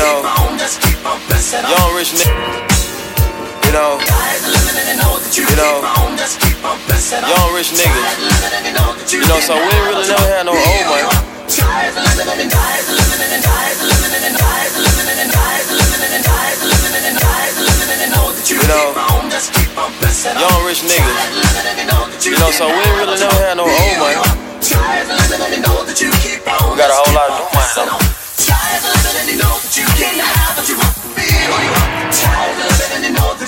know, young rich nigga. You know, you know, young rich niggas. You know, so we ain't really never had no old money. You know, young rich niggas. You know, so we ain't really never had no old money. We got a whole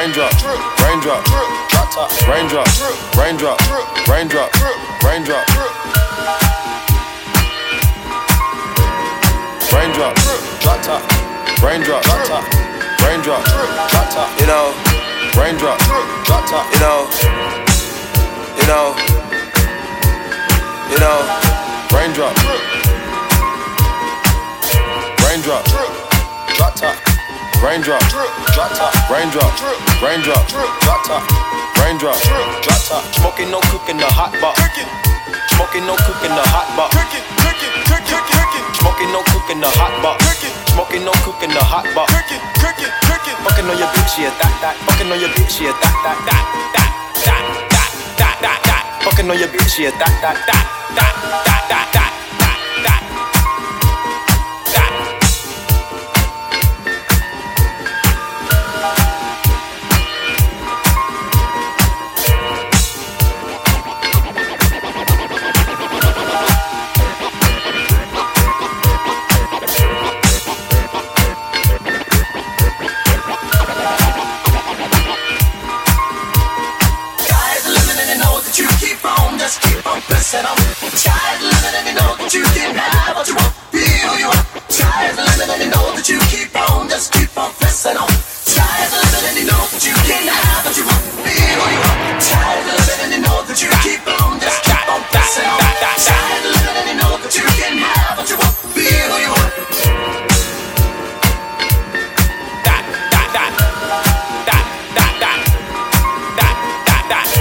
raindrop, raindrop, raindrop, raindrop, raindrop, raindrop. Raindrop, drop top, raindrop, drop top, raindrop, drop top, you know, raindrop, drop top, you know, you know, you know, raindrop, raindrop, raindrop, drop top, raindrop, raindrop, drop top, raindrop, drop top, smoking no cooking in the hot box, smoking no cooking in the hot box. Smoking no cook in the hot box. Smoking no cook in the hot box. Fucking on your bitch, yeah, that, that. Fucking on your bitch, yeah, that, that, that, that, that, that, that, that. Fucking on your bitch, yeah, that, that, that, that, that, that, I'm tired of living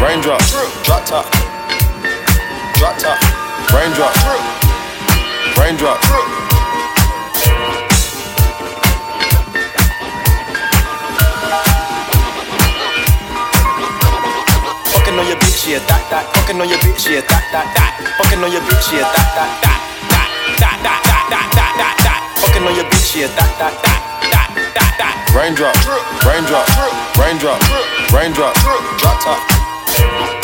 Raindrop, drop top. Drop top. Raindrop. Raindrop. Fucking on your bitch, yeah, That that. Fucking on your bitch, yeah, That that that. Fucking on your bitch, yeah, That that that that that that that that. dot dot. Fucking on your bitch, yeah, that, that, that. Raindrop, raindrop, raindrop, raindrop, drop top.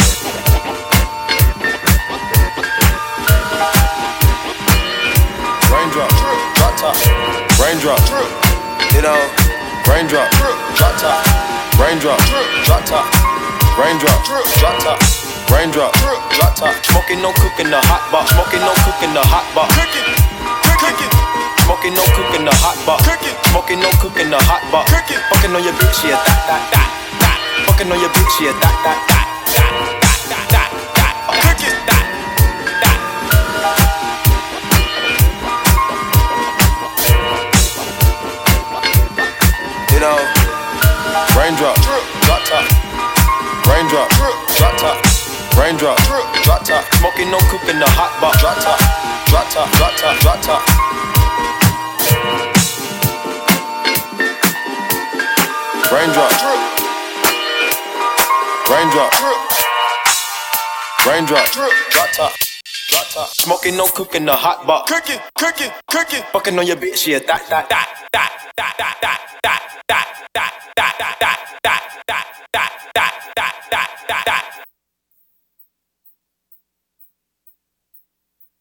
Top, raindrop, you know, raindrop, drop top, raindrop, drop top, raindrop, drop top, raindrop, drop top. Smoking no cook in the hot box, smoking no cook in the hot box. Smoking no cook in the hot box. Smoking no cook in the hot box. Fucking on your bitch, yeah, that, that, that, that. Fucking on your bitch, yeah, that, that, that, that, raindrop, drop top, raindrop, drop top. Smoking no cook in the hot box. Drop top, drop top, drop top, Rain drop top. Raindrop, raindrop, raindrop, drop top. Drop top. Smoking no cook in the hot box. Cooking, cooking, cooking. Fucking on your bitch, yeah, that, that, that, that, that, that, that, that, that.